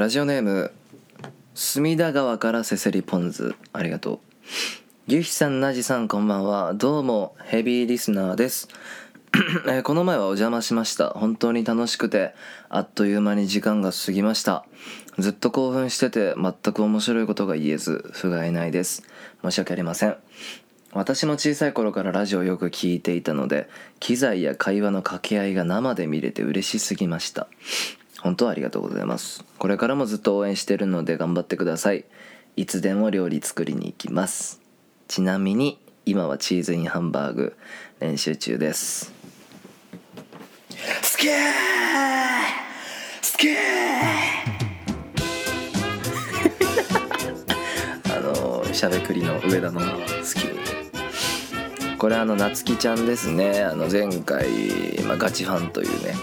ラジオネーム隅田川からせせりポンズありがとう。ゆひさんなじさんこんばんは。どうもヘビーリスナーです。この前はお邪魔しました。本当に楽しくてあっという間に時間が過ぎました。ずっと興奮してて全く面白いことが言えず不甲斐ないです。申し訳ありません。私も小さい頃からラジオをよく聞いていたので機材や会話の掛け合いが生で見れて嬉しすぎました。本当ありがとうございます。これからもずっと応援してるので頑張ってください。いつでも料理作りに行きます。ちなみに今はチーズインハンバーグ練習中です。スケー！スケー！あのしゃべくりの上田の好き。これあのなつきちゃんですね。あの前回、まあ、ガチファンというね、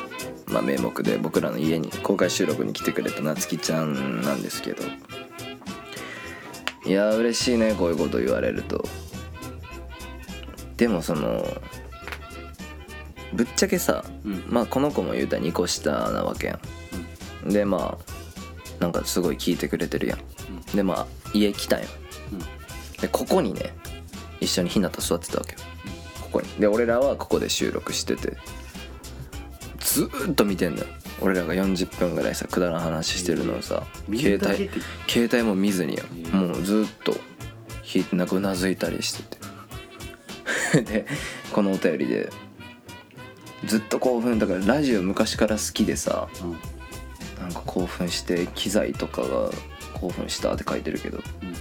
まあ、名目で僕らの家に公開収録に来てくれたなつきちゃんなんですけど。いや嬉しいねこういうこと言われると。でもそのぶっちゃけさ、うん。まあこの子も言うたら2個下なわけやん、でまあなんかすごい聞いてくれてるやん、でまあ家来たん。ようん。でここにね一緒にひなた座ってたわけよ。ここに。で俺らはここで収録しててずーっと見てんだよ。俺らが40分ぐらいさくだらん話してるのをさ見携帯携帯も見ずによ。えもうずーっとひなんかうなずいたりしてて。でこのお便りでずっと興奮だからラジオ昔から好きでさうん。なんか興奮して機材とかが興奮したって書いてるけどうん。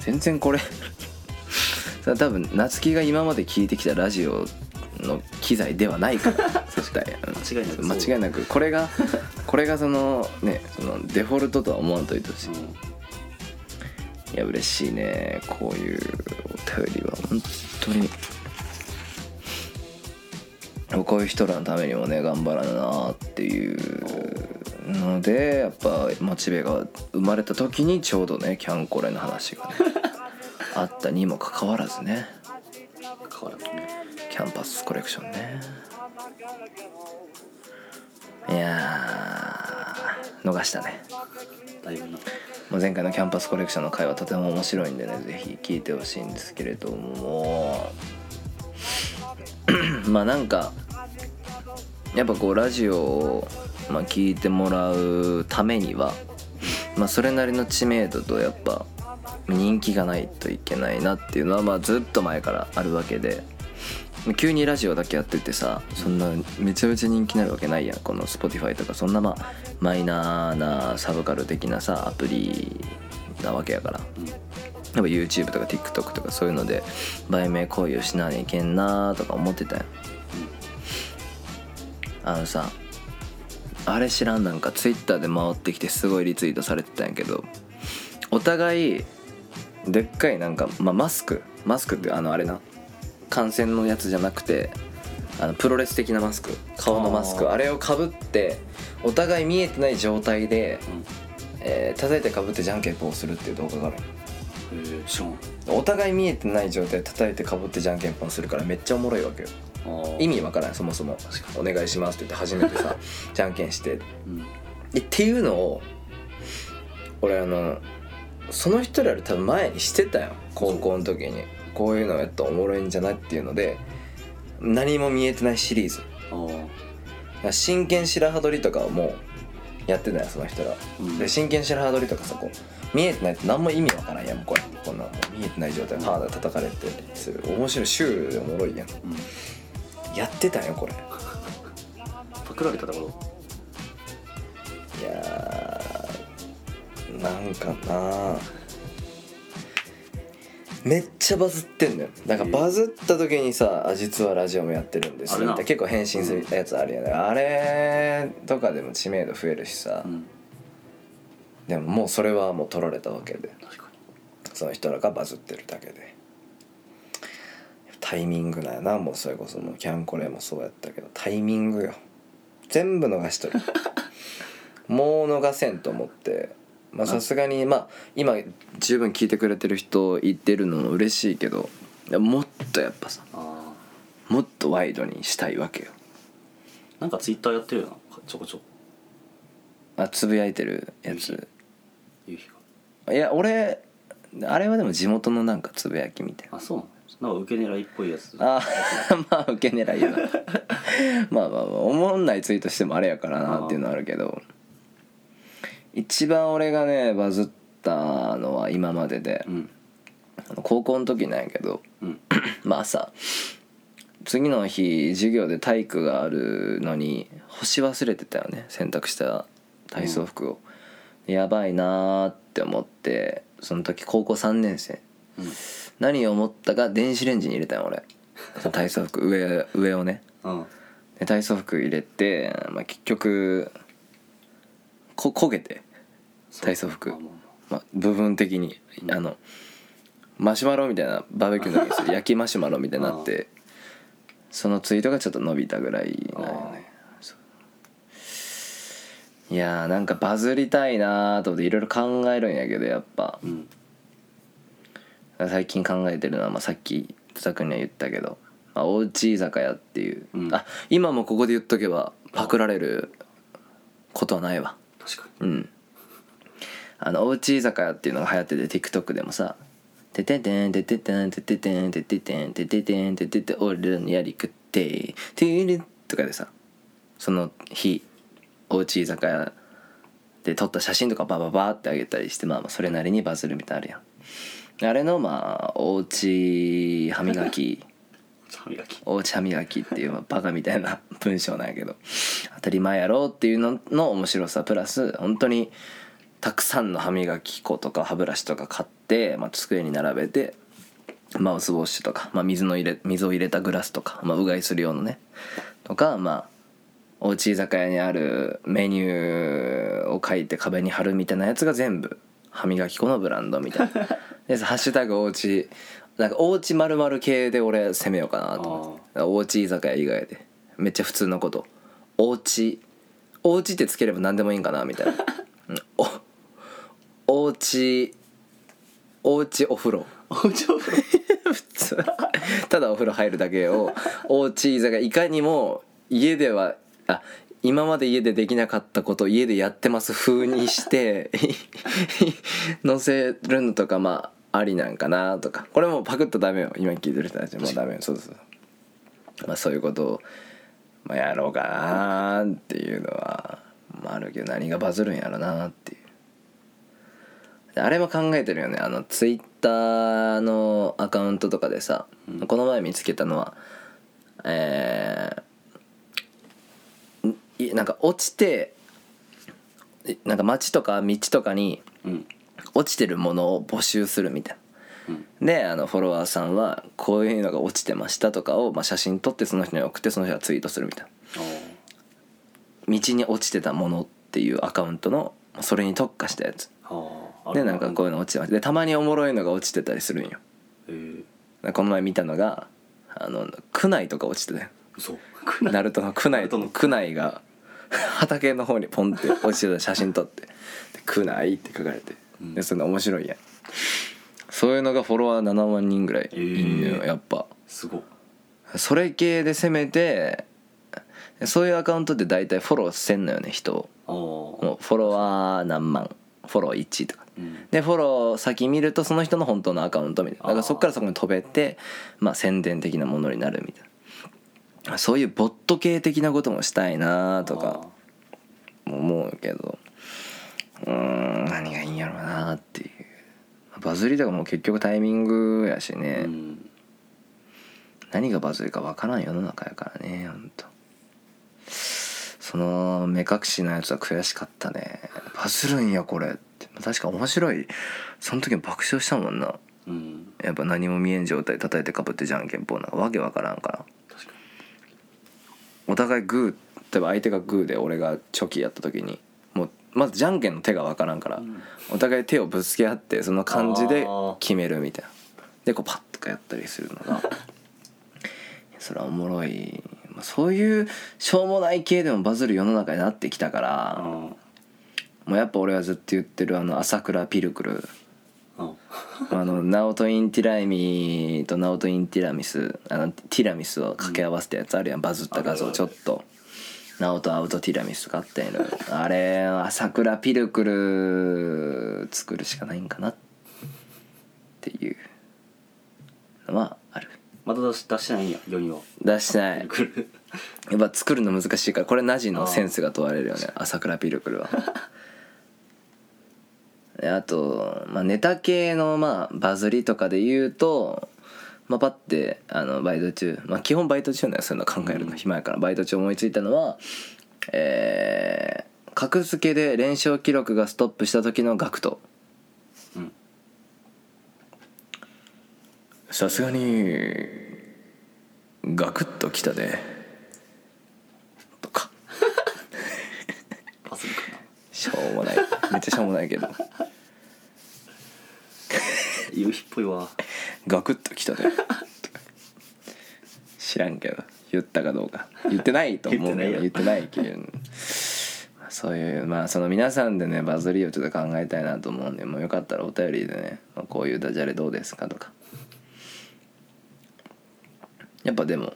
全然これ さ多分夏希が今まで聞いてきたラジオの機材ではないから 絶対間違いなく間違いなくこれがこれがそのねそのデフォルトとは思わんといてほしい。うんいや嬉しいね。こういうお便りは本当に。こういう人らのためにもね頑張らななっていうのでやっぱモチベが生まれた時にちょうどねキャンコレの話がね あったにもかかわらずね。変わらずね。キャンパスコレクションね。いやー逃したね。だいぶな。もう前回のキャンパスコレクションの回はとても面白いんでねぜひ聞いてほしいんですけれども。まあなんかやっぱこうラジオを、まあ、聞いてもらうためには、まあ、それなりの知名度とやっぱ人気がないといけないなっていうのはまあずっと前からあるわけで急にラジオだけやっててさそんなめちゃめちゃ人気になるわけないやん。この Spotify とかそんなまあマイナーなサブカル的なさアプリなわけやから。やっぱ YouTube とか TikTok とかそういうので売名行為をしなきゃいけんなとか思ってたやん。あのさあれ知らんなんか Twitter で回ってきてすごいリツイートされてたんやけどお互いでっかいなんか、まあ、マスク。マスクってあのあれな。感染のやつじゃなくてあのプロレス的なマスク顔のマスク。あれをかぶってお互い見えてない状態で、うん。えー叩いてかぶってじゃんけんぽんをするっていう動画があるえー、知らん。お互い見えてない状態で叩いてかぶってじゃんけんぽんするからめっちゃおもろいわけよ。意味わからないそもそも「お願いします」って言って初めてさ じゃんけんして。うん。えっていうのを俺あのその人らより多分前にしてたよ高校の時にこういうのやったらおもろいんじゃないっていうので何も見えてないシリーズ。真剣白羽取りとかをもうやってたよその人らうん。で真剣白羽取りとかさこう見えてないと何も意味わからんやんもうこれこんなもう見えてない状態で肌叩かれてする面白いシュールでおもろいやん。うん。やってたよこれ。パクられたところいやーなんかなめっちゃバズってんだよ。なんかバズった時にさ「あ実はラジオもやってるんです」結構返信するやつあるよね、あれとかでも知名度増えるしさ、うん。でももうそれはもう取られたわけで。その人らがバズってるだけで。タイミングなんやなもうそれこそ。もうキャンコレもそうやったけど。タイミングよ。全部逃しとる。もう逃せんと思ってまあさすがにまあ今十分聞いてくれてる人いてるのも嬉しいけどもっとやっぱさもっとワイドにしたいわけよ。ーなんかツイッターやってるよなちょこちょこ。あつぶやいてるやつ。夕日が。いや俺あれはでも地元のなんかつぶやきみたいな。あそうなの？なんか受け狙いっぽいやつ。あ まあ受け狙いやな。まあまあまあ思んないツイートしてもあれやからなっていうのはあるけど一番俺がねバズったのは今までで。うん。あの高校の時なんやけど。うん。まあ朝次の日授業で体育があるのに干し忘れてたよね。洗濯した体操服を、やばいなーって思ってその時高校3年生。うん。何を思ったか電子レンジに入れたよ俺。体操服上上をね。うん。で体操服入れて、まあ、結局こ焦げて体操服。まあ、部分的にあのマシュマロみたいなバーベキューの時 焼きマシュマロみたいになってそのツイートがちょっと伸びたぐらいなんよね。いやーなんかバズりたいなーと思っていろいろ考えるんやけどやっぱ。うん。最近考えてるのは、まあ、さっき戸田君には言ったけど、まあ、おうち居酒屋っていう、うん。あ今もここで言っとけばパクられることはないわ確かに。うん。あのおうち居酒屋っていうのが流行ってて TikTok でもさ「てててんてててんてててんてててんてててんててて俺らのやり食って」てーるとかでさその日おうち居酒屋で撮った写真とかバババってあげたりしてまあまあそれなりにバズるみたいなあるやん。あれのまあおうち歯磨き歯磨き。おうち歯磨きっていうまあバカみたいな文章なんやけど。当たり前やろっていうのの面白さ。プラス本当にたくさんの歯磨き粉とか歯ブラシとか買って、まあ、机に並べてマウスウォッシュとか、まあ、水の入れ水を入れたグラスとか、まあ、うがいする用のね。とかまあおうち居酒屋にあるメニューを書いて壁に貼るみたいなやつが全部歯磨き粉のブランドみたいな。で「ハッシュタグおうち」なんかおうちまる系で俺攻めようかなと思って。おうち居酒屋以外で。めっちゃ普通のこと。おうち。おうちってつければ何でもいいんかなみたいな。うん。おおうち。おうちお風呂。おうちお風呂。普通。ただお風呂入るだけをおうち居酒屋いかにも家ではあ今まで家でできなかったことを家でやってます風にして 載せるのとかまあありなんかなとか。これもうパクッとダメよ。今聞いてる人たちもうダメよ。そうそうそう。まあそういうことを、まあ、やろうかなっていうのは、まあ、あるけど何がバズるんやろなっていう。であれも考えてるよね。あのツイッターのアカウントとかでさ、うん。この前見つけたのはえーなんか落ちていなんか街とか道とかにうん落ちてるものを募集するみたいうん。なであのフォロワーさんはこういうのが落ちてましたとかを、まあ、写真撮ってその人に送ってその人がツイートするみたいな。あ道に落ちてたものっていうアカウントのそれに特化したやつ。でなんかこういうの落ちてました。でたまにおもろいのが落ちてたりするんよ。えー、この前見たのがあの区内とか落ちてたよ。嘘。ナルトの区内区内が畑の方にポンって落ちてた写真撮って。で「区内」って書かれて。うんでそれ面白いやん。そういうのがフォロワー7万人ぐらいいんのよ、えーやっぱ。すご。っそれ系で攻めてそういうアカウントって大体フォローせんのよね人を。もうフォロワー何万。フォロー1とか。うん。でフォロー先見るとその人の本当のアカウントみたいな。だからそこからそこに飛べてまあ宣伝的なものになるみたいな。そういうボット系的なこともしたいなとか思うけどうーん何がいいんやろうなっていう。バズりとかも結局タイミングやしあね、ーうん。何がバズるか分からん世の中やからねほんと。その目隠しのやつは悔しかったね。バズるんやこれって。確か面白い。その時も爆笑したもんな。うん。やっぱ何も見えん状態叩いてかぶってじゃんけんぽんなんか。わけわからんから。確かお互いグー。例えば相手がグーで俺がチョキやった時にまずじゃんけんの手がわからんから、うん。お互い手をぶつけ合ってその感じで決めるみたいな。でこうパッとかやったりするのが それはおもろい、まあ、そういうしょうもない系でもバズる世の中になってきたからあもうやっぱ俺はずっと言ってるあの朝倉ピルクル。あ あのナオト・インティライミとナオト・インティラミスあのティラミスを掛け合わせたやつあるやんバズった画像ちょっとナオトアウトティラミスとかあったやろ。あれ朝倉ピルクル作るしかないんかな。っていうのはある。まだ出し出してないんや世には。出してない。やっぱ作るの難しいからこれナジのセンスが問われるよね。朝倉ピルクルは。であと、まあ、ネタ系のまあバズりとかで言うとまあ、パッてあのバイト中、まあ、基本バイト中なんよそういうの考えるの暇やからバイト中思いついたのはえー、格付けで連勝記録がストップした時のガクさすがにガクッときたねとか。しょうもない。めっちゃしょうもないけど 夕日っぽいわ。ガクッときたね。知らんけど。言ったかどうか。言ってないと思うけど。言言ってないけど。そういうまあその皆さんでねバズりをちょっと考えたいなと思うんで。もうよかったらお便りでね、まあ、こういうダジャレどうですかとか。やっぱでも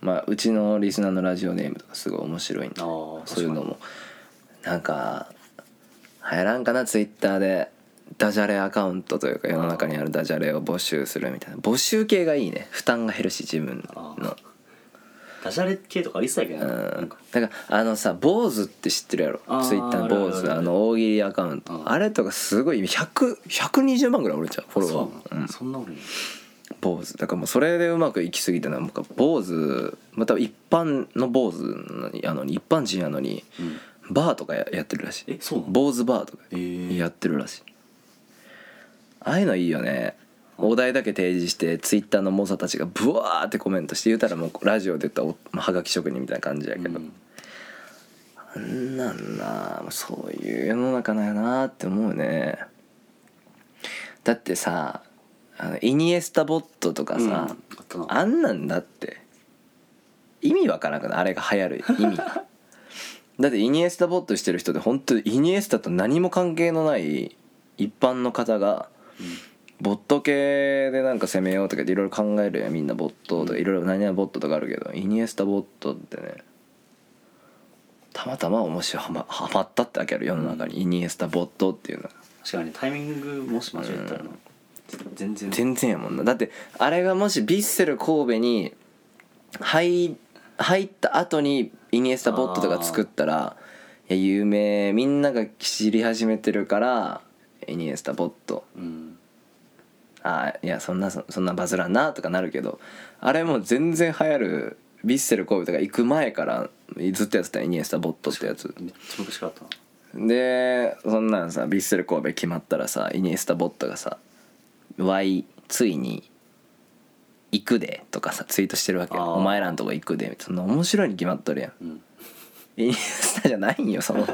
まあうちのリスナーのラジオネームとかすごい面白いんで。そういうのも。なんか流行らんかなツイッターでダジャレアカウントというか世の中にあるダジャレを募集するみたいな。募集系がいいね。負担が減るし自分の。ダジャレ系とかありそうやけどうななんだからあのさ坊主って知ってるやろ？ツイッターの坊主。あるあるある。あの大喜利アカウント。うん。あれとかすごい100 120万ぐらいおるじゃんフォロワそうなうん。そんな俺坊主。だからもうそれでうまくいきすぎたのはもう坊主。また一般の坊主なのにあの一般人やのにうん。バーとかややってるらしい。えそうなの？坊主バーとかえー。やってるらしいああいうのいいよね。お題だけ提示してツイッターの猛者たちがブワーってコメントして言うたらもうラジオで言ったらはがき職人みたいな感じやけど、うん。あんなんなそういう世の中なんやなって思うね。だってさあのイニエスタボットとかうんさあ、んなんだって意味わからんくない？あれが流行る意味。が だってイニエスタボットしてる人で本当にイニエスタと何も関係のない一般の方がボット系でなんか攻めようとかいろいろ考えるやんみんなボットとか。いろいろ何々ボットとかあるけどイニエスタボットってね。たまたま面白い。はまはまったってわけある世の中に。イニエスタボットっていうのが確かにねタイミングもし間違えたらな。全然。全然やもんな。だってあれがもしヴィッセル神戸に入入った後にイニエスタボットとか作ったらいや有名。みんなが知り始めてるからイニエスタボット。うん。あいやそんなそそんなバズらんなとかなるけどあれもう全然流行るヴィッセル神戸とか行く前からずっとやってたイニエスタボットってやつ。めっちゃ昔かったな。でそんなんさヴィッセル神戸決まったらさイニエスタボットがさ「Y ついに行くで」とかさツイートしてるわけお前らんとこ行くで」そんな面白いに決まっとるやん。うんイニエスタじゃないんよその。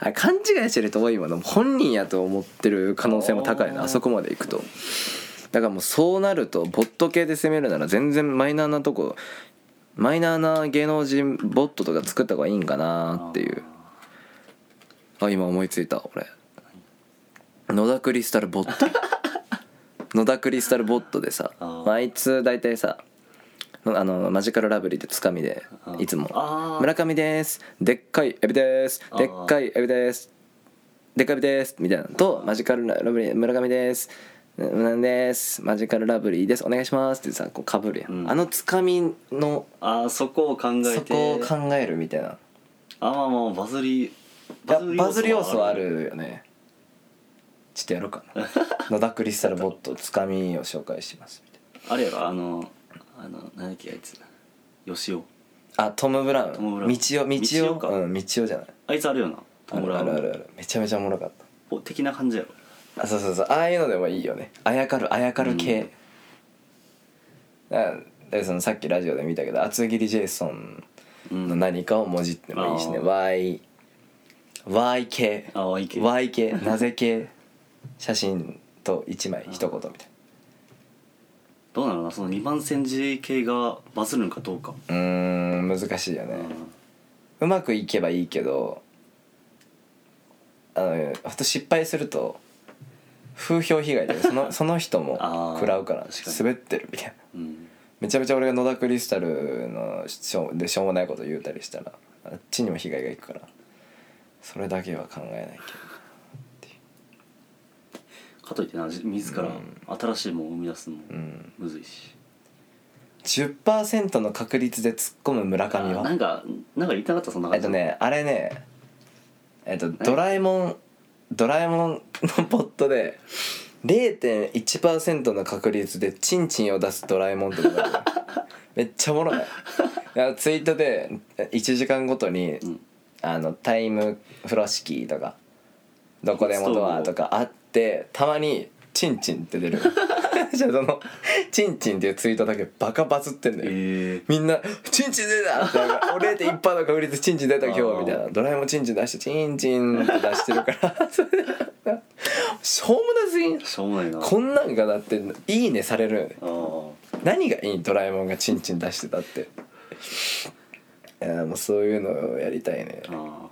あれ勘違いしてる人多いもんでも本人やと思ってる可能性も高いな。あそこまで行くと。だからもうそうなるとボット系で攻めるなら全然マイナーなとこマイナーな芸能人ボットとか作った方がいいんかなっていう。あ今思いついた俺。野田クリスタルボット。野田クリスタルボットでさあいつ大体さ あのマジカルラブリーでつかみでいつも。村上です。でっかいエビです。でっかいエビです。でっかいエビです。みたいな。のとマジカルラブリー村上です。なんです。マジカルラブリーです。お願いします。ってさこうかぶるやん、うん。あのつかみのあーそこを考えて。そこを考えるみたいな。あまあまあバズりいやバズり要素はあるよね。ちょっとやろうかな。野田クリスタルボットつかみを紹介します。みたいあれやろあのあの何だっけあいつ。吉尾なあトム・ブラウン。トムブラウン。道夫道夫か。うん道夫じゃない。あいつあるよな。あるあるあるある。めちゃめちゃおもろかった。お的な感じやろ。あそうそうそう。ああいうのでもいいよね。あやかるあやかる系、だからそのさっきラジオで見たけど厚切りジェイソンの何かをもじってもいいしね、うん Y Y 系。あ Y 系。なぜ系？写真と1枚一言みたいどうなのな？その2番煎じ系がバズるのかどうか、なうーん難しいよね、ううまくいけばいいけどあのほんと失敗すると風評被害でその その人も食らうから確かに。滑ってるみたいな。うん。めちゃめちゃ俺が野田クリスタルのしょうでしょうもないこと言うたりしたらあっちにも被害がいくからそれだけは考えないかといってなじ自ら新しいものを生み出すのもうん。むずいし、10%の確率で突っ込む村上は？あなんかなんか言いたかったそんな感じ。えっとねあれねえっとドラえもんドラえもんのポットで0.1%の確率でチンチンを出すドラえもんってのがある。の めっちゃおもろい。いやツイートで1時間ごとに、ん。あのタイム風呂敷とかどこでもドアとかあってたまにチンチンって出る。じゃあそのチンチンっていうツイートだけバカバズってんだよ、え。みんな「チンチン出た!」ってなんか「俺0.1%の確率チンチン出た今日」みたいな「ドラえもんチンチン出してチンチン」って出してるから。そしょうもなすぎんー、しょうもないな。こんなんがだって「いいね」される。何がいいドラえもんがチンチン出してたって。いやもうそういうのをやりたいね。あー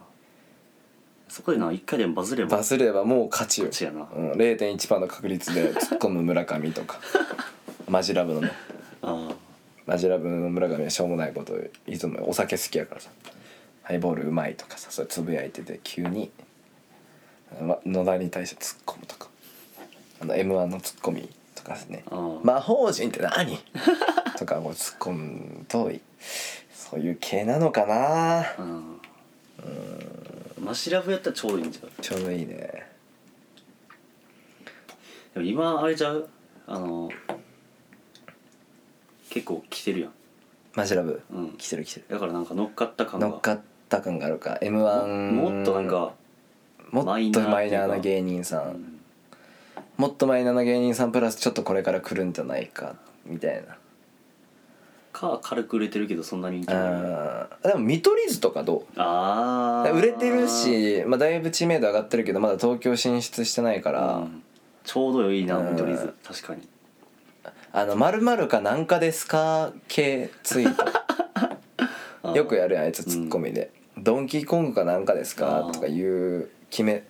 そこでな一回でもバズれば。バズればもう勝ちよ。勝ちやな。うん、0.1%の確率で突っ込む村上とか。マジラブのね。あマジラブの村上はしょうもないこといつもお酒好きやからさ。ハイボールうまいとかさそれつぶやいてて急にま野田に対して突っ込むとか。あの m 1のツッコミとかですね。あー「魔法陣って何? 」とかこう突っ込むとそういう系なのかな。あうんマシラブやったらちょうどいいんちゃう？ちょうどいいね。でも今あれちゃう？あの結構来てるやん。マジラブ、うん。来てる来てる。だからなんか乗っかった感が。乗っかった感があるか。m 1もっとなんかもっとマイナマイナーーな芸人さん、うん。もっとマイナーな芸人さんプラスちょっとこれから来るんじゃないかみたいなか軽く売れてるけどそんなに人気ない。あー。でも見取り図とかどあー。う売れてるし、まあ、だいぶ知名度上がってるけどまだ東京進出してないから、うん。ちょうどいいなうん。見取り図。確かに。あの〇〇かなんかですか系ツイート。よくやるやんあいつツッコミで、ドンキーコングかなんかですか？とかいう決め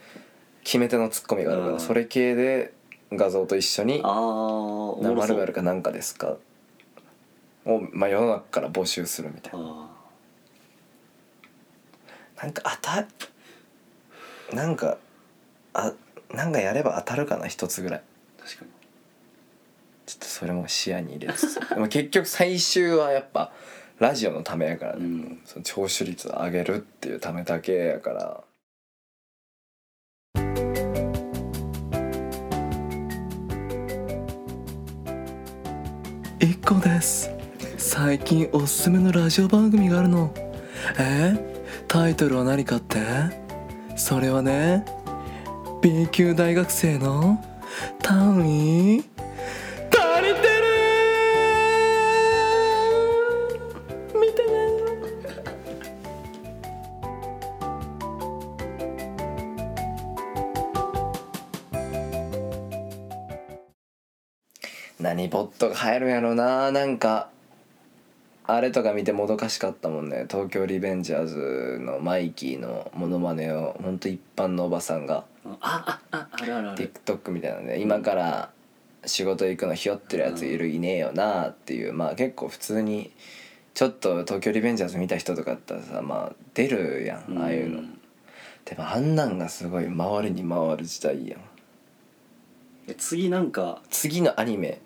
決め手のツッコミがあるから、うん。それ系で画像と一緒にああお「まもろそう。るかなんかですか?」を、まあ、世の中から募集するみたいな。あなんか当たなんかあなんかやれば当たるかな一つぐらい。ー確かに。ちょっとそれも視野に入れつつ。でも結局最終はやっぱラジオのためやからね、うん。その聴取率を上げるっていうためだけやから。一個です最近おすすめのラジオ番組があるの。え？タイトルは何かって？それはね B 級大学生の単位足りてる見てね。何ボットが入るんやろな。なんかあれとか見てもどかしかったもんね。東京リベンジャーズのマイキーのモノマネをほんと一般のおばさんがああああるあるある。TikTok みたいなので今から仕事行くのひよってるやついるいねえよなっていう。まあ結構普通にちょっと東京リベンジャーズ見た人とかだったらさまあ出るやん。ああいうの。んでもあんなんがすごい回りに回る時代やん。え次なんか、次のアニメ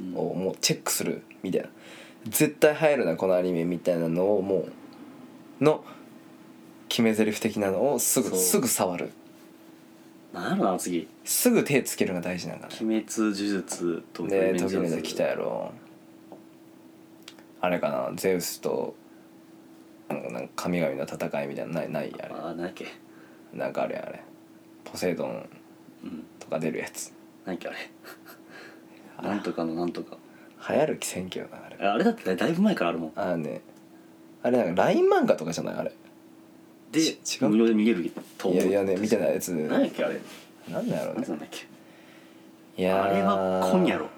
うん。をもうチェックするみたいな絶対入るなこのアニメみたいなのをもう。の決め台詞的なのをすぐそう。すぐ触る。なんやろな次。すぐ手つけるのが大事なんかね。鬼滅呪術とで時々来たやろ。あれかなゼウスとなんかなんか神々の戦いみたいなのないない？あれ。あけ。なんかあれあれ。ポセイドンうん。とか出るやつ。何っけあれ。なんとかのなんとか流行る気せんけどなあれあれだってだいぶ前からあるもん。あのね。あれなんか LINE 漫画とかじゃない？あれ。でち違う？無料で見れると思う。いやいやね見てないやつ。何やっけあれ。なんだろうね。何なんだっけ。いやー。あれは今夜ろ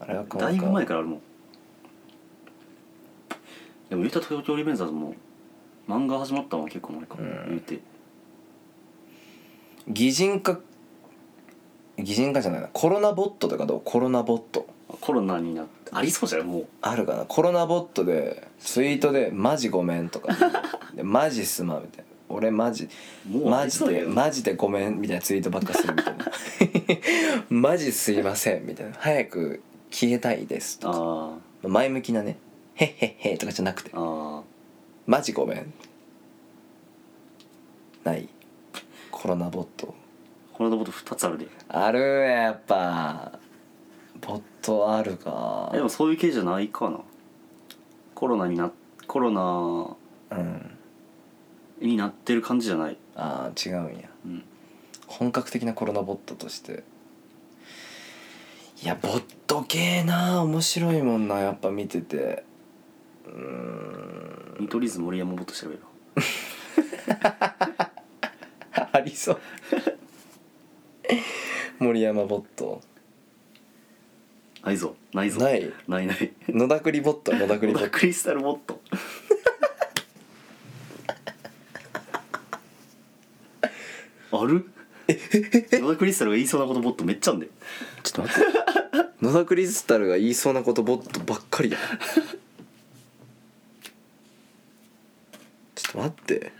あれは今だいぶ前かからあるもん。でも言うたら東京リベンジャーズも漫画始まったのは結構前か、うん。言うて。擬人化擬人化じゃないな。コロナボットとかどう？コロナボットコロナになってありそうじゃんもう。あるかな。コロナボットでツイートで「マジごめん」とか。で「マジすまん」みたいな「俺マジもうあマジりそうだよでマジでごめん」みたいなツイートばっかするみたいな「マジすいません」みたいな「早く消えたいです」とか。あ前向きなね「へっへっへ」とかじゃなくて。ああ「マジごめん」ない。コロナボット。コロナボット2つあるで。あるやっぱボットあるか。えでもそういう系じゃないかな。コロナになコロナうん。になってる感じじゃない？ああ違うんや。うん。本格的なコロナボットとして。いやボット系な面白いもんなやっぱ見てて。うーん。見取り図森山ボット調べろ。ありそう。森山ボットないぞ。ないぞ。ない。ないない。野田栗ボットは野田栗ボット。クリスタルボット。ある？野田クリスタルが言いそうなことボットめっちゃあんで。ちょっと待って。野田クリスタルが言いそうなことボットばっかりや。ちょっと待って。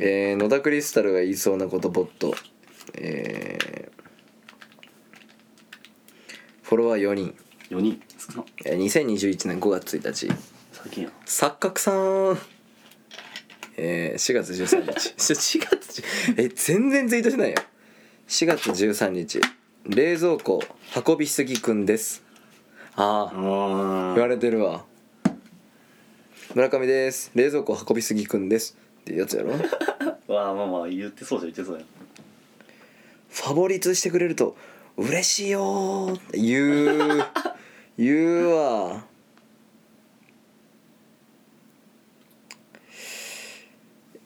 えー、野田クリスタルが言いそうなことボット。えー、フォロワー4人、4人。少なえー、2021年5月1日。最近や。錯覚さん。えー、4月13日。4月10え全然ツイートしてないよ。4月13日。冷蔵庫運びすぎくんです。あああ言われてるわ。村上です。冷蔵庫運びすぎくんです。ってやつやろ。フ わあまあまあ言ってそうじゃん言ってそうやん。ァボリツしてくれると嬉しいよーって言う言うわ。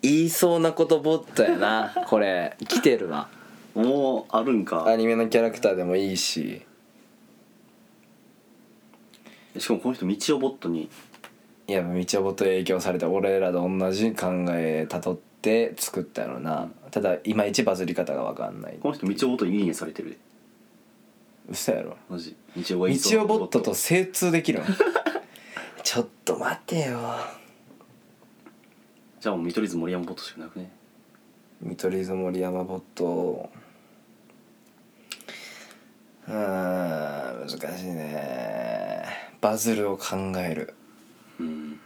言いそうなことボットやなこれ。来てるわ。もうあるんか。アニメのキャラクターでもいいし。しかもこの人道をボットに。いや道夫ボット影響されて俺らと同じ考えたどって作ったやろな。ただいまいちバズり方が分かんないこの人道をボットにいいねされてるで嘘やろ。マジ。道をが言いそうな道夫ボットと精通できるん ちょっと待てよ。じゃあもう見取り図森山ボットしかなくね？見取り図森山ボット。うーん難しいね。バズるを考える。うん。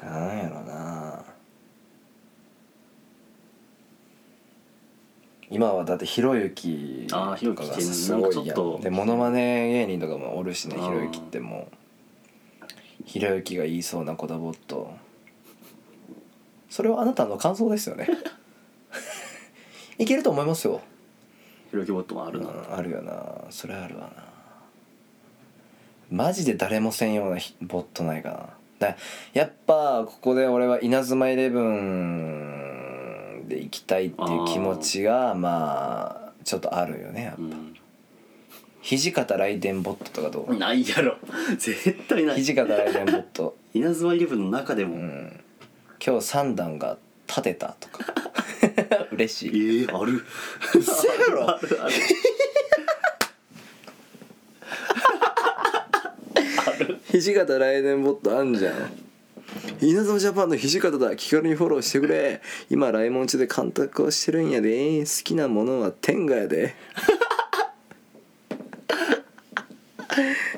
なんやろな今はだってひろゆきとかがすごいやんでモノマネ芸人とかもおるしねひろゆきってもう。ひろゆきが言いそうな言葉ボットそれはあなたの感想ですよね。いけると思いますよ。ひろゆきボットもあるな、うんあるよな。それあるわな。マジで誰もせんようなひボットないかな。だやっぱここで俺は稲妻イレブンで行きたいっていう気持ちがまあちょっとあるよねうん。土方来電ボットとかどう？ないやろ。絶対ない。土方来電ボット。稲妻イレブンの中でも、うん。今日三段が立てたとか。嬉しい。ええある。嘘やろ？あるある。土方来年ボットあんじゃん稲妻ジャパンの土方だ。気軽にフォローしてくれ。今来門中で監督をしてるんやで。好きなものは天下やで。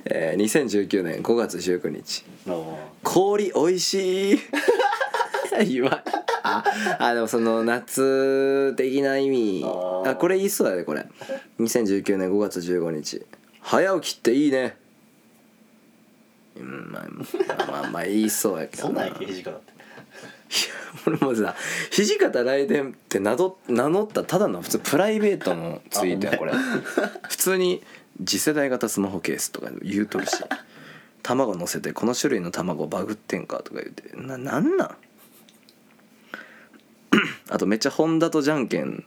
えー、2019年5月19日あ氷おいしい。言わん。ああでもその夏的な意味。あこれ言いそうだねこれ。2019年5月15日早起きっていいねうんまあまあまあ言いそうやけどなそんなんやけ土方って俺もさ土方来電って名ど名乗ったただの普通プライベートのツイートやこれ普通に次世代型スマホケースとか言うとるし卵乗せてこの種類の卵バグってんかとか言うてななんなんあとめっちゃホンダとじゃんけん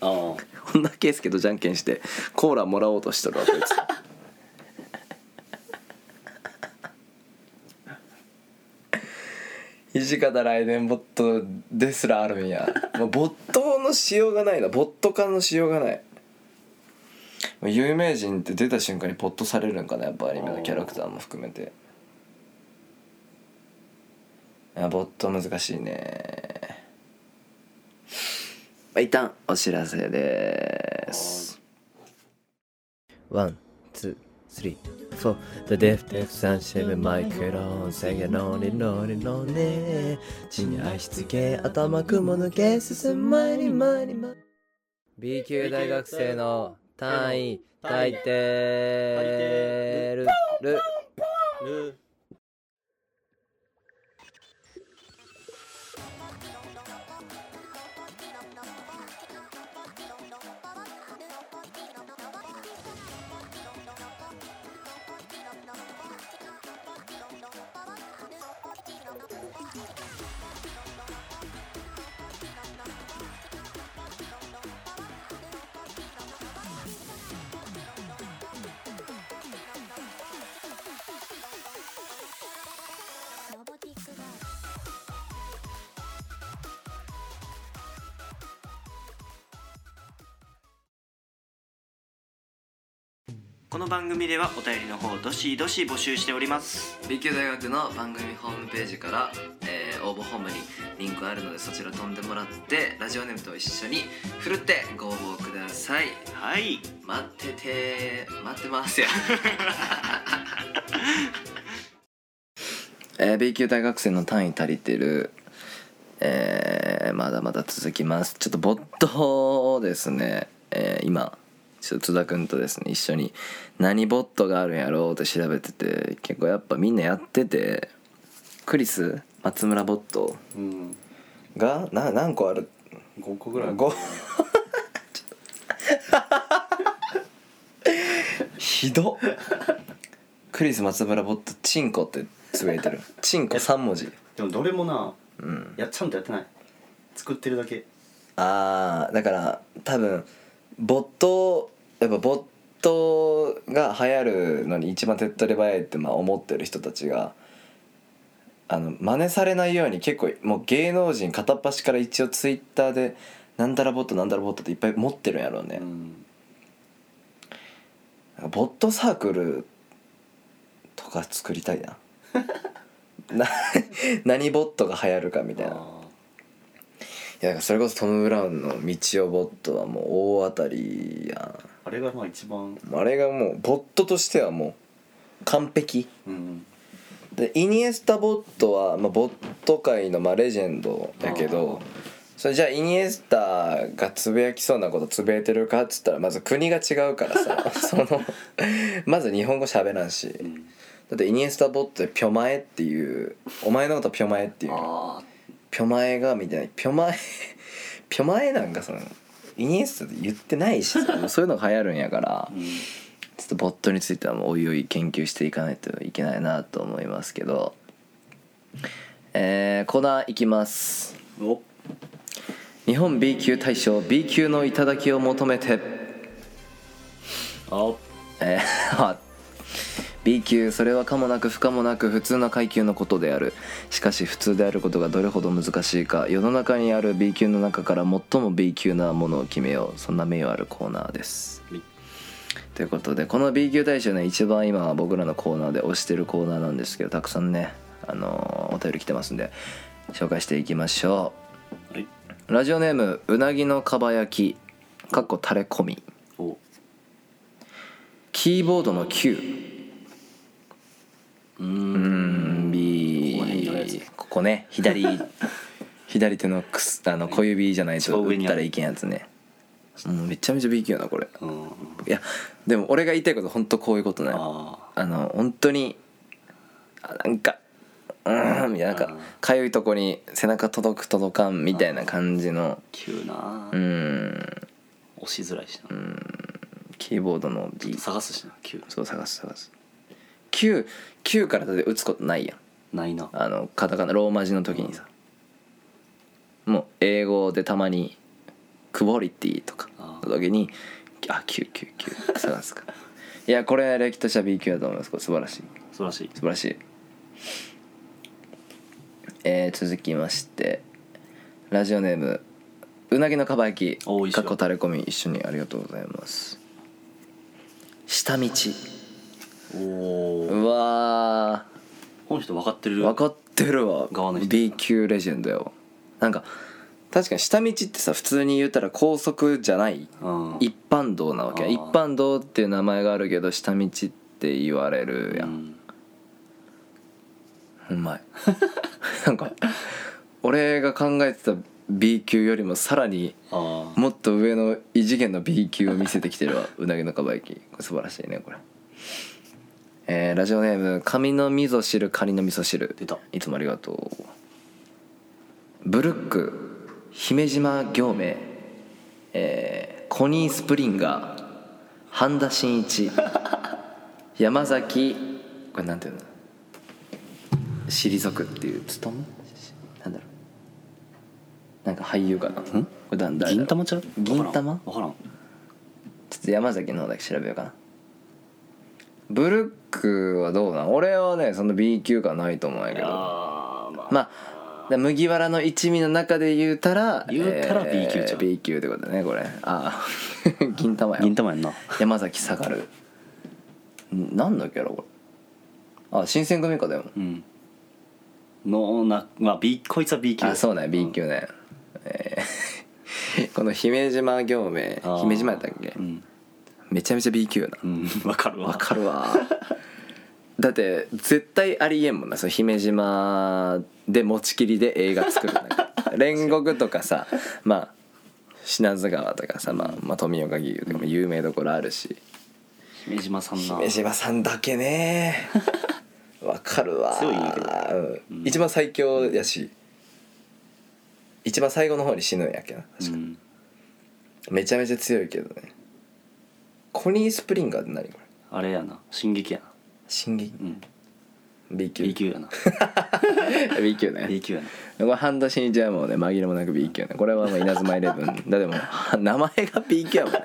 ああ本田圭佑とじゃんけんしてコーラもらおうとしとるわこいつ土方来年ボットですらあるんや。もうボットのしようがないな。ボット化のしようがない。有名人って出た瞬間にポッとされるんかなやっぱアニメのキャラクターも含めて。いやボット難しいね。まあ一旦お知らせです。ワンツースリーフォー The Deaf Deaf Sunshine マイクロンセゲノリノリノね地に愛しつけ頭雲抜け進む前に前に前 B 級大学生の単位大抵る。るる。ロこの番組ではお便りの方どしどし募集しております。B 級大学の番組ホームページから、えー応募ホームにリンクあるのでそちら飛んでもらってラジオネームと一緒にふるってご応募ください。はい。待ってて待ってますよ。えー B 級大学生の単位足りてる。えーまだまだ続きます。ちょっとボットをですね、えー今ちょっと津田君とですね一緒に何ボットがあるんやろうって調べてて結構やっぱみんなやっててクリス松村ボットうんがな何個ある？5個ぐらい。ご ひどっ。クリス松村ボットチンコってつぶやいてる。チンコ3文字。でもどれもなうん。やっちゃんとやってない。作ってるだけ。あーだから多分ボットやっぱボットが流行るのに一番手っ取り早いってまあ思ってる人たちがあの真似されないように結構もう芸能人片っ端から一応ツイッターで「なんだらボットなんだらボット」っていっぱい持ってるんやろうね。う、ん。ボットサークルとか作りたいな。な何ボットが流行るかみたいなやだからそれこそトム・ブラウンの「道をボット」はもう大当たりやあれがまあ一番。あれがもうボットとしてはもう完璧。うんでイニエスタボットは、まあ、ボット界のまあレジェンドやけどそれじゃあイニエスタがつぶやきそうなことつぶやいてるかっつったらまず国が違うからさ そのまず日本語喋らんし。うん。だってイニエスタボットでピョマエっていうお前のことピョマエっていう。あピョマエがみたいなピョマエ ピョマエなんかそのイニエスタで言ってないしさそういうのが流行るんやからあうん。ちょっとボットについてはもうおいおい研究していかないといけないなと思いますけどえー、コーナーいきます。お。日本 B 級大賞 B 級の頂を求めて。あ。えー あ B 級それは可もなく不可もなく普通の階級のことである。しかし普通であることがどれほど難しいか世の中にある B 級の中から最も B 級なものを決めよう。そんな名誉あるコーナーです。はい。ということでこの B 級大賞ね一番今僕らのコーナーで推してるコーナーなんですけどたくさんねあのーお便り来てますんで紹介していきましょはい。うラジオネームうなぎのかば焼きかっこタレ込み。お。キーボードの Q ううん。ここら辺にあるやつここね左。左手のくすあの小指じゃない一と打ったらいけんやつね。もうめちゃめちゃ B 級やなこれ。うん。いやでも俺が言いたいこと本当こういうことねああの本当にあなんかうーんみたいななんかかゆいとこに背中届く届かんみたいな感じの。急な。うーん。押しづらいしな。キーボードの B 探すしな急そう探す探す Q, Q からだって打つことないやん。ないな。あのカタカナローマ字の時にさ。もう英語でたまに「クオリティ」とかあの時に「あ999」探すか。らいやこれ歴とした B 級だと思います。これ素晴らしい。素晴らしい。素晴らしい。えー、続きましてラジオネームうなぎのかば焼きかっこタレコミ一緒にありがとうございます。下道うわこの人分かってるー分かってるわ。側の人。B 級レジェンドよなんか確かに下道ってさ普通に言ったら高速じゃないうん。一般道なわけ一般道っていう名前があるけど下道って言われるやうん。んうまい なんか俺が考えてた B 級よりもさらにもっと上の異次元の B 級を見せてきてるわ。うなぎのかば焼き。素晴らしいねこれえーラジオネーム紙の味噌汁カニの味噌汁。出た。いつもありがとう。ブルック姫島行明。えーコニー・スプリンガー。半田真一。山崎これなんていうの？退くっていう。務むなんだろう。なんか俳優かな。これだ誰だ銀玉ちゃう？銀玉？分からん。ちょっと山崎の方だけ調べようかなブルックはどうなん？俺はねその B 級感ないと思うんやけど。ああまあ。まあで麦わらの一味の中で言うたら言うたら B 級じゃん B 級ってことだねこれ。ああ 銀玉や。銀玉やんな。山崎下がる。んなんだっけやろこれ。あ新選組かだようん。のなまあ B こいつは B 級。あそうね B 級ね、えー この姫島行明あー。姫島やったっけ？うんめちゃめちゃ B 級やな。うん分かるわ。わかるわ。だって絶対ありえんもんな。その姫島で持ちきりで映画作るなんか煉獄とかさまあ品津川とかさ、まあ、まあ富岡義勇とかも有名どころあるし。姫島さんな。姫島さんだけね。わかるわ。強いんやけどうん。一番最強やし。一番最後の方に死ぬんやけど確か、うん。めちゃめちゃ強いけどねコニー・スプリンガーって何これ？あれやな。進撃やな。進撃？うん。B 級。B 級やな。B 級ね。B 級やな。これ半田真一はもうね紛れもなく B 級ね。これはもう稲妻イレブン。だでも名前が B 級やもん。ね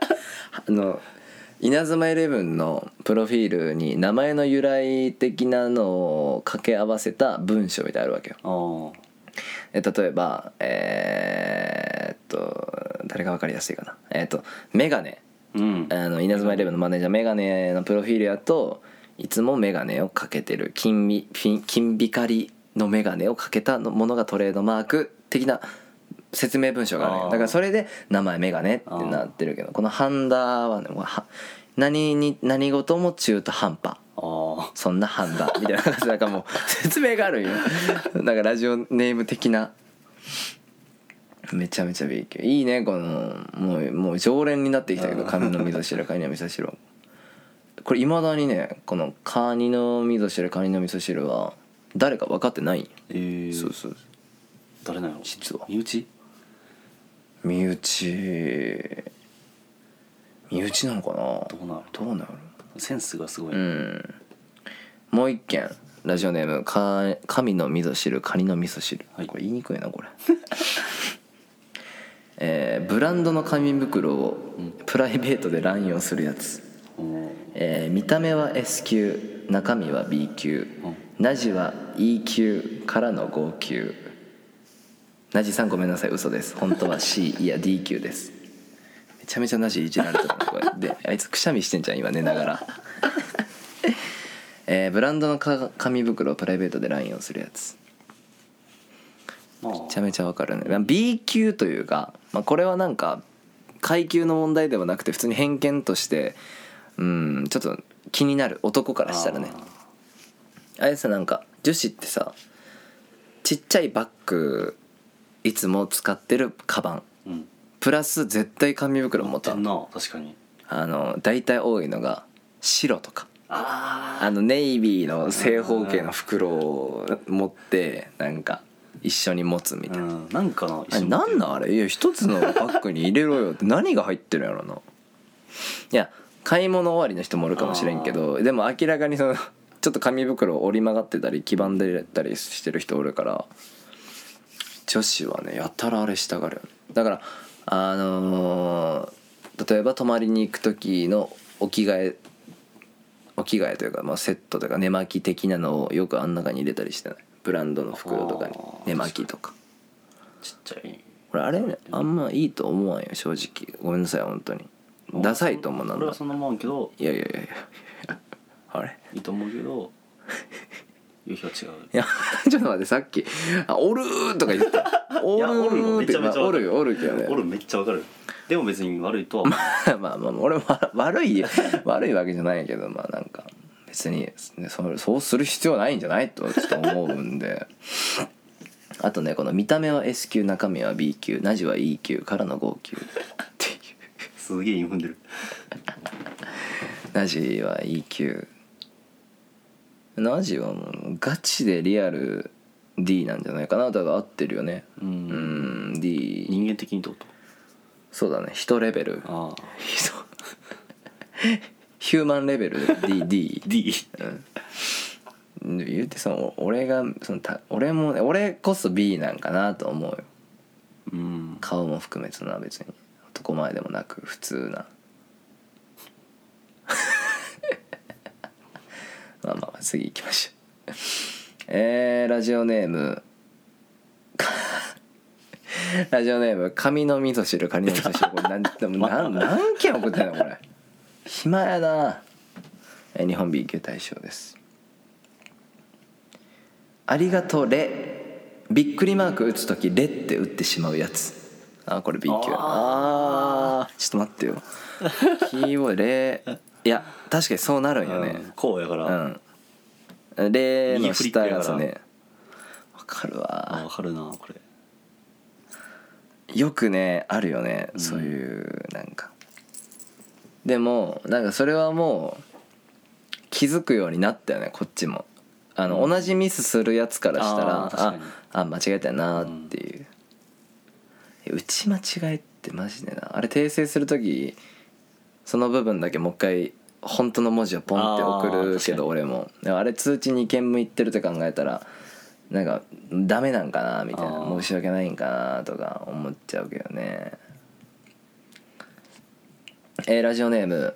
あの稲妻イレブンのプロフィールに名前の由来的なのを掛け合わせた文章みたいなのあるわけよ。あえ例えばえーっと誰が分かりやすいかな。えーっとメガネ。あうん。あの稲妻イレブンのマネージャーメガネのプロフィールやといつもメガネをかけてる金み金金光のメガネをかけたものがトレードマーク的な説明文章があるだからそれで名前メガネってなってるけどこのハンダはね何に何事も中途半端。あそんなハンダみたいな感じなんかもう説明があるんよ。なんかラジオネーム的なめちゃめちゃ B 級いいねこのもうもう常連になってきたけど紙の味噌汁カニの味噌汁これいまだにねこのカニの味噌汁カニの味噌汁は誰か分かってない？えー、そうそう。誰なの？実は。身内？身内。身内なのかな？どうなる？どうなる？センスがすごい、うん。もう一件。ラジオネームか神の味噌汁カニの味噌汁、はい。これ言いにくいなこれ えーブランドの 紙袋をプライベートで乱用するやつ、えー見た目は S 級中身は B 級、ナジは E 級からの号級。ナジさんごめんなさい。嘘です。本当は C いや D 級です。めちゃめちゃナジいじられてる。なこれ。であいつくしゃみしてんじゃん今寝ながら。えーブランドのか紙袋をプライベートで乱用するやつ。まあめちゃめちゃわかるね。まあ B 級というか、まあ、これはなんか階級の問題ではなくて普通に偏見としてうんちょっと気になる。男からしたらね。あれさなんか女子ってさちっちゃいバッグいつも使ってるカバン。うん。プラス絶対紙袋持たんな。確かに。あの大体多いのが白とか。ああのネイビーの正方形の袋を持ってなんか一緒に持つみたいな。うんなんかなあれなんなんあれ？いや一つのバッグに入れろよって何が入ってるんやろな。いや買い物終わりの人もおるかもしれんけどでも明らかにその ちょっと紙袋折り曲がってたり黄ばんでたりしてる人おるから女子はねやたらあれしたがるよね。だからあのー例えば泊まりに行く時のお着替えお着替えというか、まあ、セットというか寝巻き的なのをよくあん中に入れたりしてない？ブランドの袋とかにあー寝巻きとか。ちっちゃい。これあれねあんまいいと思わんよ正直。ごめんなさい本当に。ダサいと思うなんだ俺はそんなもんけど。いやいやいやいや。あれ？いいと思うけど。夕日は違う。いや ちょっと待ってさっき「あおるー」とか言った 「おるおるよ。ー」っちゃめちゃおるよおるけどね。俺めっちゃわかる。でも別に悪いとは まあまあ俺は悪い悪いわけじゃないけどまあなんか別に、ね、そそうする必要ないんじゃないとちょっと思うんで。あとねこの見た目は S 級中身は B 級ナジは E 級からの5級っていう。すげえ韻踏んでる。ナジは E 級。ナジはもうガチでリアル D なんじゃないかな。だから合ってるよね。ううんん D 人間的にってこと？そうだね。1レベル。ああ。そうヒューマンレベルで D, D D 言うてその俺がそのた俺もね俺こそ B なんかなと思うよ。うん。顔も含めそんな別に。男前でもなく普通な。まあまあ次行きましょう。えー、ラジオネーム。ラジオネーム紙の味噌汁カニの味噌汁。これなんでも何何件送ってんのこれ暇やな。えー日本 B 級大賞です。ありがとうレびっくりマーク打つ時レって打ってしまうやつ。あこれ B 級あー。ちょっと待ってよ。キーボードレいや確かにそうなるんよね。うんこうやから、うん。レの下が右フリッねわかるわ。あわかるなこれ。よくねあるよね、うん。そういうなんかでもなんかそれはもう気づくようになったよねこっちも。あの、同じミスするやつからしたらああー確かに。あ間違えたよなっていう、打ち間違えってマジでな。あれ訂正する時その部分だけもう一回本当の文字をポンって送あーるけ確かに。ど俺も。でもあれ通知2件もいってるって考えたらなんかダメなんかなみたいな。申し訳ないんかなとか思っちゃうけどねえーラジオネーム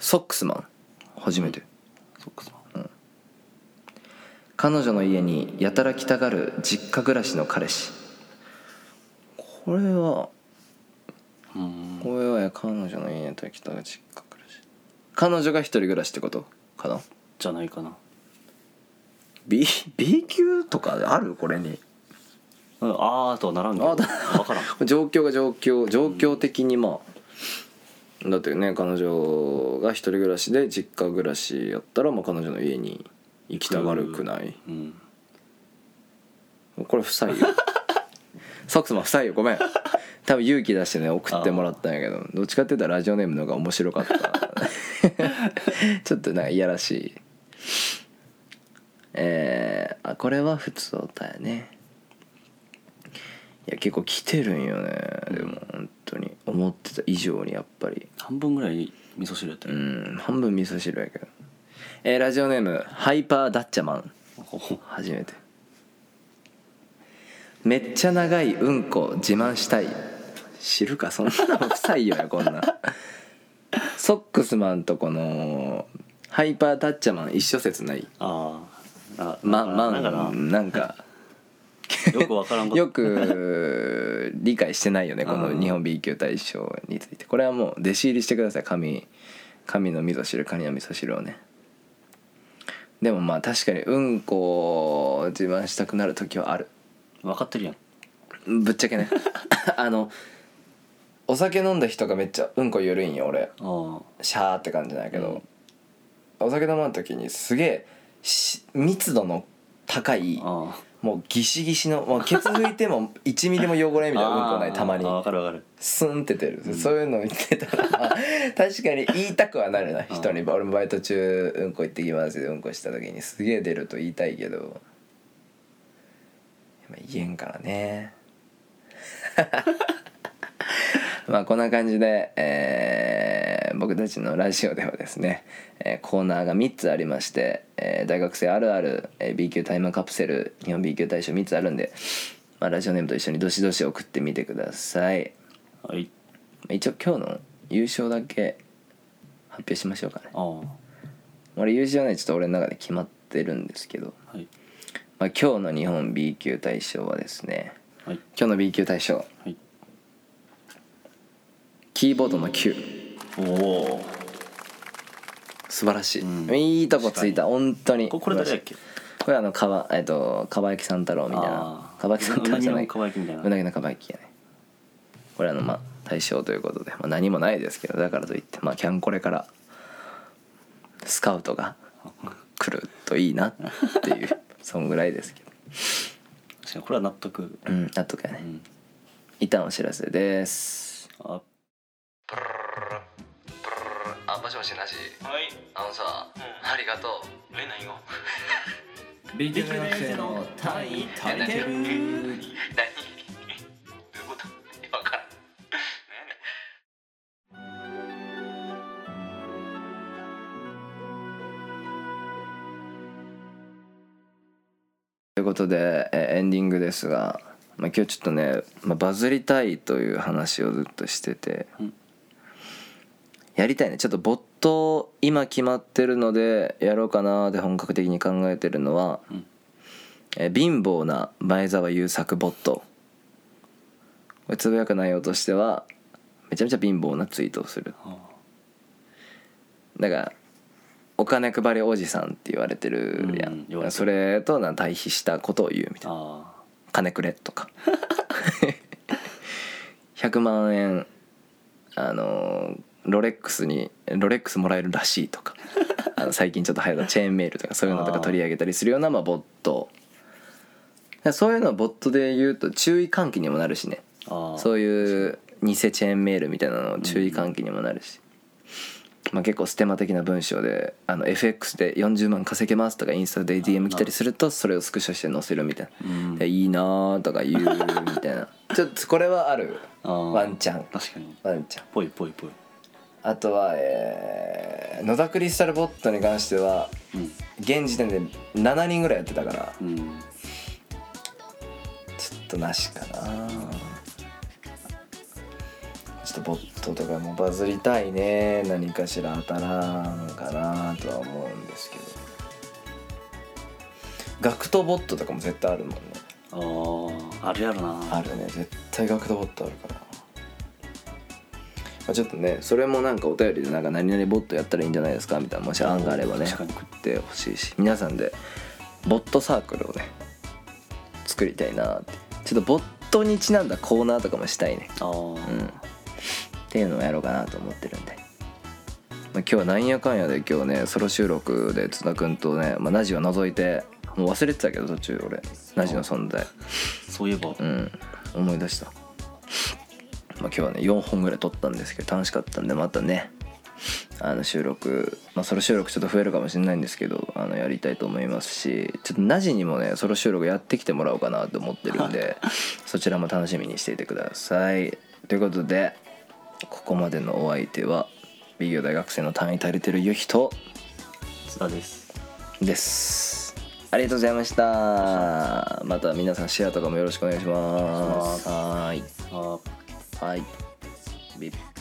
ソックスマン。初めて、そっかそ彼女の家にやたら来たがる実家暮らしの彼氏。これはううん。これは彼女の家にやたら来たがる実家暮らし。彼女が一人暮らしってこと？かな？じゃないかな。B, B 級とかある？これに。うん。あーとはならんけど。分からん。状況が状況状況的にまあ、だってね彼女が一人暮らしで実家暮らしやったら、まあ、彼女の家に行きたがるくない？うん。これ不採用。ソックスマン不採用？ごめん。多分勇気出してね送ってもらったんやけど。どっちかって言ったらラジオネームの方が面白かった。ちょっとなんかいやらしい。えー、あこれは普通だよねいや結構来てるんよね。でも本当に。思ってた以上にやっぱり。半分ぐらい味噌汁やったうよ、ん半分味噌汁やけど。えー、ラジオネームハイパーダッチャマン。初めて。めっちゃ長いうんこ自慢したい。知るか？そんなの不採用や こんな。んソックスマンとこのハイパータッチャマン一緒説ない。あー。あままなんかな。なんかよくわからんこと。よく理解してないよねこのうん日本 B 級大賞について。これはもう弟子入りしてください。神神の味噌汁カニの味噌汁をね。でもまあ確かにうんこを自慢したくなる時はある。分かってるやん。ぶっちゃけね。あのお酒飲んだ人がめっちゃうんこ緩いんよ俺。あシャーって感じなんやけど、お酒飲まん時にすげえし密度の高いああもうギシギシのもうケツ拭いても1ミリも汚れみたいなうんこないたまに。わかるわかる。スンって出る、そういうの言ってたら、ま あ確かに言いたくはなるな人に。俺もバイト中うんこ行ってきますでうんこした時に。すげえ出ると言いたいけど。まあ言えんからね まあこんな感じで、えー僕たちのラジオではですね、えーコーナーが3つありまして、えー大学生あるある、えー B 級タイムカプセル日本 B 級大賞3つあるんで、まあ、ラジオネームと一緒にどしどし送ってみてください。はい。一応今日の優勝だけ発表しましょうかね。ああ。は俺優勝はねちょっと俺の中で決まってるんですけど、い。まあ、今日の日本 B 級大賞はですねはい。今日の B 級大賞はいキーボードの9おお素晴らしい、うん。いいとこついた。本当に。ここれ誰だっけ？これあのかばえっとかば焼き三太郎みたいな。あー。かば焼き三太郎じゃななぎのかば焼きみたいな？うなぎのかば焼きやね。これあのまあ大賞ということで、まあ、何もないですけどだからといってまあキャンコレからスカウトが来るといいなっていう そんぐらいですけど。確かにこれは納得。うん納得やね。うん。一旦お知らせです。ああもしもしなしはい。あのさ、うん。ありがとう。え何が B 級大学生の単位足りてる何？どういうこと？分からん。ということでえーエンディングですが、まあ、今日ちょっとね、まあ、バズりたいという話をずっとしてて、うんやりたいね。ちょっとボット今決まってるのでやろうかなって本格的に考えてるのは、うん。えー貧乏な前澤友作ボット。これつぶやく内容としてはめちゃめちゃ貧乏なツイートをする。あだからお金配りおじさんって言われてるやうん言われてる。んそれとな対比したことを言うみたいな。あ金くれとか。100万円あのロレックスにロレックスもらえるらしいとか。あの最近ちょっと流行ったチェーンメールとかそういうのとか取り上げたりするようなまあボット。そういうのをボットで言うと注意喚起にもなるしね。そういう偽チェーンメールみたいなの注意喚起にもなるし、まあ、結構ステマ的な文章であの FX で40万稼げますとかインスタで DM 来たりするとそれをスクショして載せるみたいな。うん。でいいなーとか言うみたいな。ちょっとこれはある。ワンチャン。確かに。ワンチャン。ぽいぽいぽいあとは、えー野田クリスタルボットに関してはうん。現時点で7人ぐらいやってたからうん。ちょっとなしかな。ちょっとボットとかもバズりたいね。何かしら当たらんかなとは思うんですけど。ガクトボットとかも絶対あるもんね。あああるやろな。あるね。絶対ガクトボットあるから、まあ、ちょっとねそれもなんかお便りでなんか何々ボットやったらいいんじゃないですかみたいなもし案があればね確かに送ってほしいし皆さんでボットサークルをね作りたいなって。ちょっとボットにちなんだコーナーとかもしたいね。うん。っていうのをやろうかなと思ってるんで、まあ、今日はなんやかんやで今日ねソロ収録で津田君とね、まあ、ナジを除いてもう忘れてたけど途中俺ナジの存在。そういえば、うん。思い出した、まあ、今日はね4本ぐらい撮ったんですけど楽しかったんでまたねあの収録まあソロ収録ちょっと増えるかもしれないんですけどあのやりたいと思いますしちょっとナジにもねソロ収録やってきてもらおうかなと思ってるんで そちらも楽しみにしていてください。ということでここまでのお相手は美業大学生の単位足りてるゆひと津田です。です。ありがとうございました。また。皆さんシェアとかもよろしくお願いします。はーいあはい。ビッ